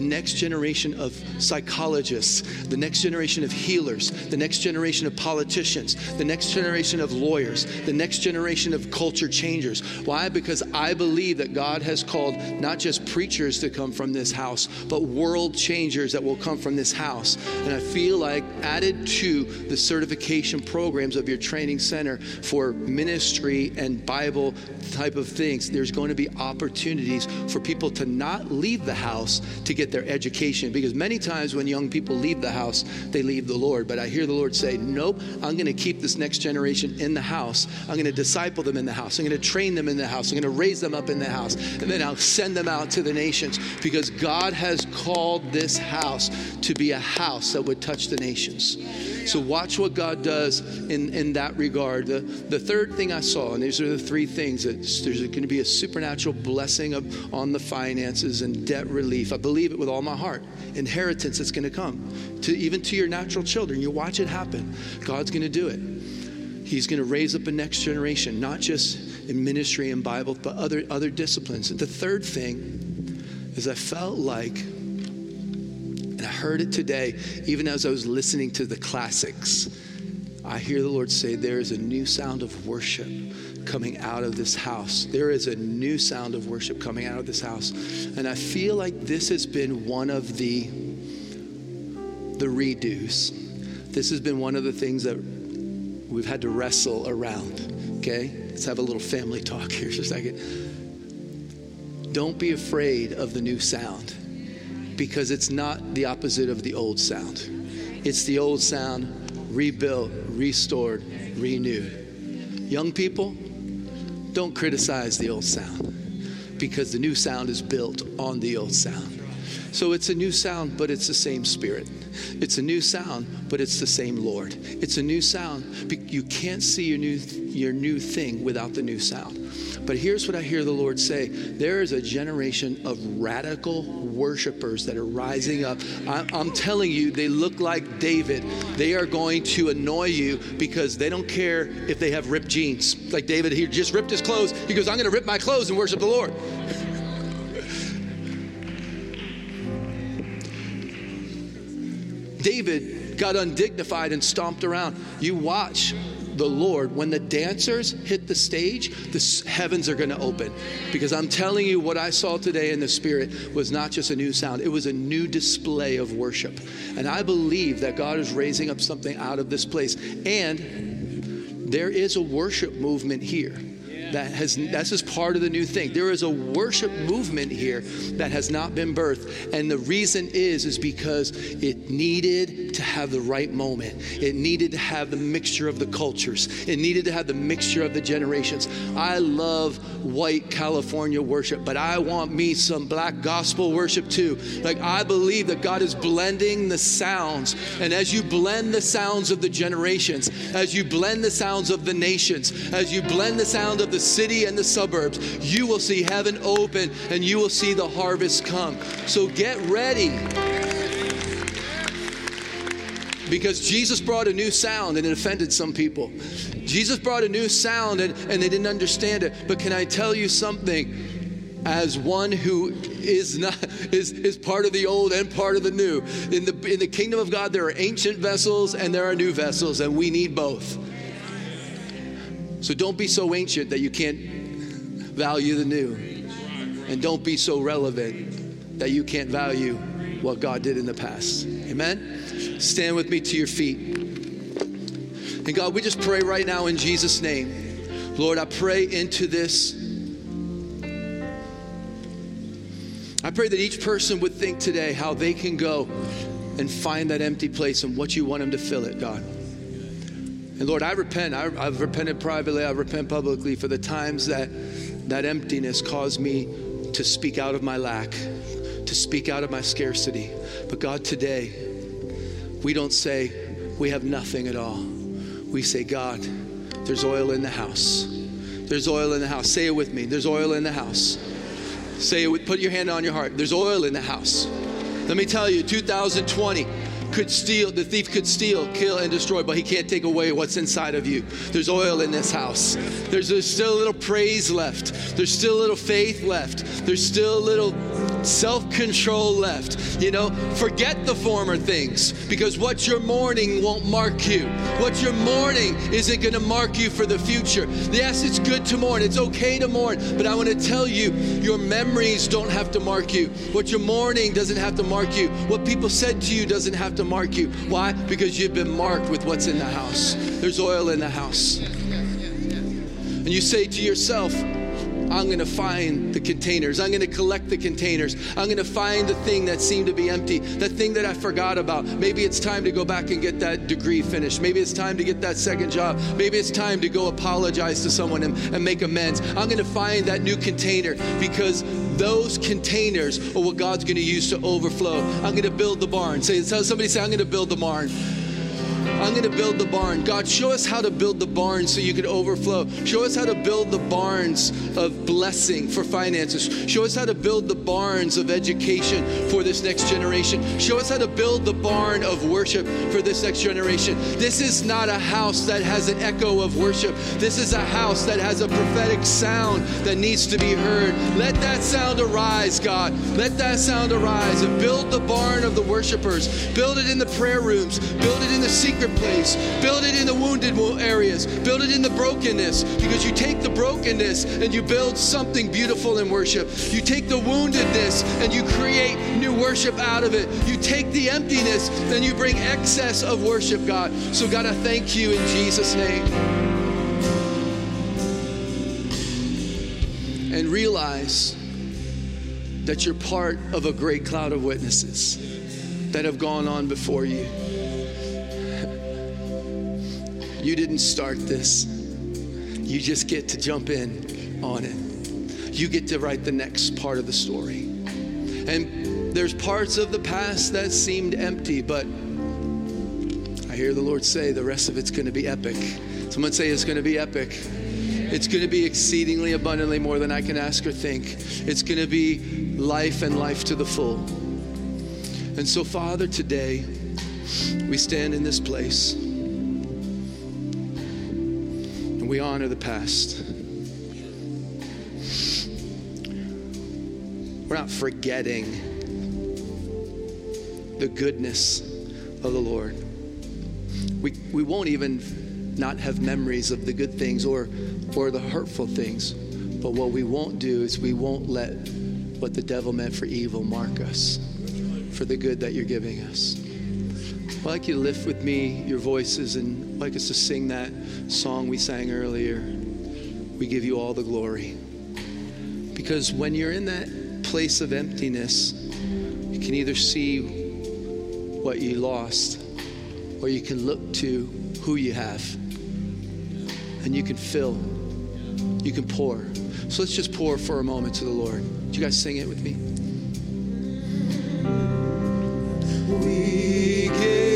next generation of psychologists, the next generation of healers, the next generation of politicians, the next generation of lawyers, the next generation of culture changers. Why? Because I believe that God has called not just preachers to come from this house, but world changers that will come from this house. And I feel like added to the certification programs of your training center for ministry and Bible type of things, there's going to be opportunities for people to not leave the house to get their education. Because many times when young people leave the house, they leave the Lord. But I hear the Lord say, Nope, I'm going to keep this next generation in the house. I'm going to disciple them in the house. I'm going to train them in the house. I'm going to raise them up in the house. And then I'll send them out to the nations because God has called this house to be a house that would touch the nations. So watch what God does in, in that regard. The, the third thing I saw, and these are the three things that there's going to be a supernatural blessing of, on the finances and debt relief. I believe it with all my heart. Inheritance that's going to come to even to your natural children. You watch it happen. God's going to do it. He's going to raise up a next generation, not just in ministry and Bible, but other other disciplines. The third thing is I felt like and I heard it today, even as I was listening to the classics. I hear the Lord say, There is a new sound of worship coming out of this house. There is a new sound of worship coming out of this house. And I feel like this has been one of the the redos. This has been one of the things that we've had to wrestle around. Okay? Let's have a little family talk here for a second. Don't be afraid of the new sound because it's not the opposite of the old sound. It's the old sound rebuilt, restored, renewed. Young people, don't criticize the old sound because the new sound is built on the old sound. So it's a new sound, but it's the same spirit. It's a new sound, but it's the same Lord. It's a new sound. You can't see your new, your new thing without the new sound. But here's what I hear the Lord say there is a generation of radical worshipers that are rising up. I'm telling you, they look like David. They are going to annoy you because they don't care if they have ripped jeans. Like David, he just ripped his clothes. He goes, I'm going to rip my clothes and worship the Lord. David got undignified and stomped around. You watch the Lord, when the dancers hit the stage, the heavens are going to open. Because I'm telling you, what I saw today in the Spirit was not just a new sound, it was a new display of worship. And I believe that God is raising up something out of this place. And there is a worship movement here that has that's just part of the new thing. There is a worship movement here that has not been birthed, and the reason is is because it needed to have the right moment. It needed to have the mixture of the cultures. It needed to have the mixture of the generations. I love white California worship, but I want me some black gospel worship too. Like I believe that God is blending the sounds, and as you blend the sounds of the generations, as you blend the sounds of the nations, as you blend the sound of the city and the suburbs, you will see heaven open and you will see the harvest come. So get ready. Because Jesus brought a new sound and it offended some people. Jesus brought a new sound and, and they didn't understand it. But can I tell you something? As one who is not is, is part of the old and part of the new. In the in the kingdom of God, there are ancient vessels and there are new vessels, and we need both. So don't be so ancient that you can't value the new. And don't be so relevant that you can't value what God did in the past. Amen? Stand with me to your feet. And God, we just pray right now in Jesus' name. Lord, I pray into this. I pray that each person would think today how they can go and find that empty place and what you want them to fill it, God. And Lord, I repent. I, have repented privately, I repent publicly for the times that that emptiness caused me to speak out of my lack, to speak out of my scarcity. But God, today, we don't say we have nothing at all. We say, God, there's oil in the house. There's oil in the house. Say it with me. There's oil in the house. Say it with, put your hand on your heart. There's oil in the house. Let me tell you, 2020 could steal, the thief could steal, kill, and destroy, but he can't take away what's inside of you. There's oil in this house. There's, there's still a little praise left. There's still a little faith left. There's still a little self control left. You know, forget the former things because what you're mourning won't mark you. What you're mourning isn't going to mark you for the future. Yes, it's good to mourn, it's okay to mourn, but I want to tell you, your memories don't have to mark you. What you're mourning doesn't have to mark you. What people said to you doesn't have to mark you. Why? Because you've been marked with what's in the house. There's oil in the house. And you say to yourself, I'm going to find the containers. I'm going to collect the containers. I'm going to find the thing that seemed to be empty, the thing that I forgot about. Maybe it's time to go back and get that degree finished. Maybe it's time to get that second job. Maybe it's time to go apologize to someone and, and make amends. I'm going to find that new container because those containers are what God's going to use to overflow. I'm going to build the barn. Say, somebody say, I'm going to build the barn. I'm going to build the barn. God, show us how to build the barn so you can overflow. Show us how to build the barns of blessing for finances. Show us how to build the barns of education for this next generation. Show us how to build the barn of worship for this next generation. This is not a house that has an echo of worship. This is a house that has a prophetic sound that needs to be heard. Let that sound arise, God. Let that sound arise and build the barn of the worshipers. Build it in the prayer rooms. Build it in the secret place. Build it in the wounded areas. Build it in the brokenness because you take the brokenness and you build something beautiful in worship. You take the woundedness and you create new worship out of it. You take the emptiness and you bring excess of worship, God. So, God, I thank you in Jesus' name. And realize that you're part of a great cloud of witnesses that have gone on before you. You didn't start this. You just get to jump in on it. You get to write the next part of the story. And there's parts of the past that seemed empty, but I hear the Lord say the rest of it's going to be epic. Someone say it's going to be epic. It's going to be exceedingly abundantly more than I can ask or think. It's going to be life and life to the full. And so, Father, today we stand in this place. We honor the past. We're not forgetting the goodness of the Lord. We, we won't even not have memories of the good things or, or the hurtful things. But what we won't do is we won't let what the devil meant for evil mark us for the good that you're giving us. I'd like you to lift with me your voices and I'd like us to sing that song we sang earlier. We give you all the glory. Because when you're in that place of emptiness, you can either see what you lost or you can look to who you have. And you can fill, you can pour. So let's just pour for a moment to the Lord. Do you guys sing it with me? We give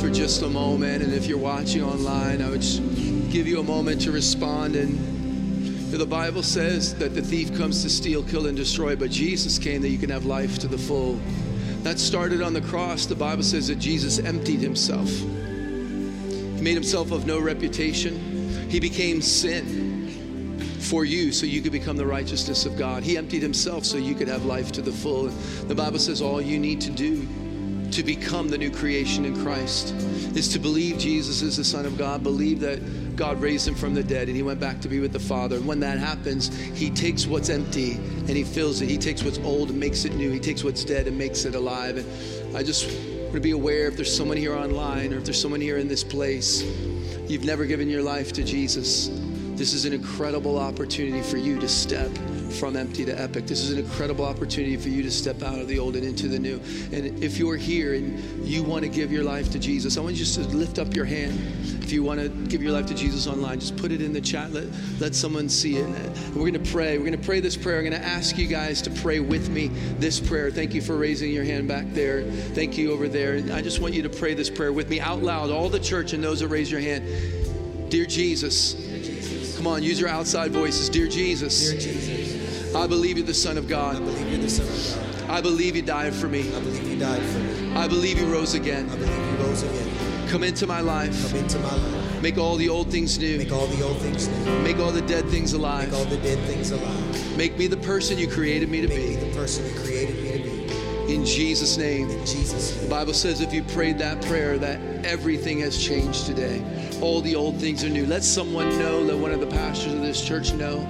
for just a moment, and if you're watching online, I would give you a moment to respond. And the Bible says that the thief comes to steal, kill, and destroy, but Jesus came that you can have life to the full. That started on the cross. The Bible says that Jesus emptied himself. He made himself of no reputation. He became sin for you so you could become the righteousness of God. He emptied himself so you could have life to the full. The Bible says all you need to do to become the new creation in Christ is to believe Jesus is the Son of God, believe that God raised him from the dead and he went back to be with the Father. And when that happens, he takes what's empty and he fills it. He takes what's old and makes it new. He takes what's dead and makes it alive. And I just want to be aware if there's someone here online or if there's someone here in this place, you've never given your life to Jesus. This is an incredible opportunity for you to step from empty to epic. This is an incredible opportunity for you to step out of the old and into the new. And if you're here and you want to give your life to Jesus, I want you just to lift up your hand. If you want to give your life to Jesus online, just put it in the chat. Let, let someone see it. And we're going to pray. We're going to pray this prayer. I'm going to ask you guys to pray with me this prayer. Thank you for raising your hand back there. Thank you over there. I just want you to pray this prayer with me out loud, all the church and those that raise your hand. Dear Jesus, come on, use your outside voices. Dear Jesus, Dear Jesus, I believe you're the Son of God. I believe you're the Son of God. I believe you died for me. I believe you died for me. I believe you rose again. I believe you rose again. Come into my life. Come into my life. Make all the old things new. Make all the old things new. Make all the dead things Make all alive. the dead things alive. Make me the person you created me to Make me be. the person you created me to be. In Jesus' name. In Jesus' The. Bible says if you prayed that prayer, that everything has changed today. All the old things are new. Let someone know, let one of the pastors of this church know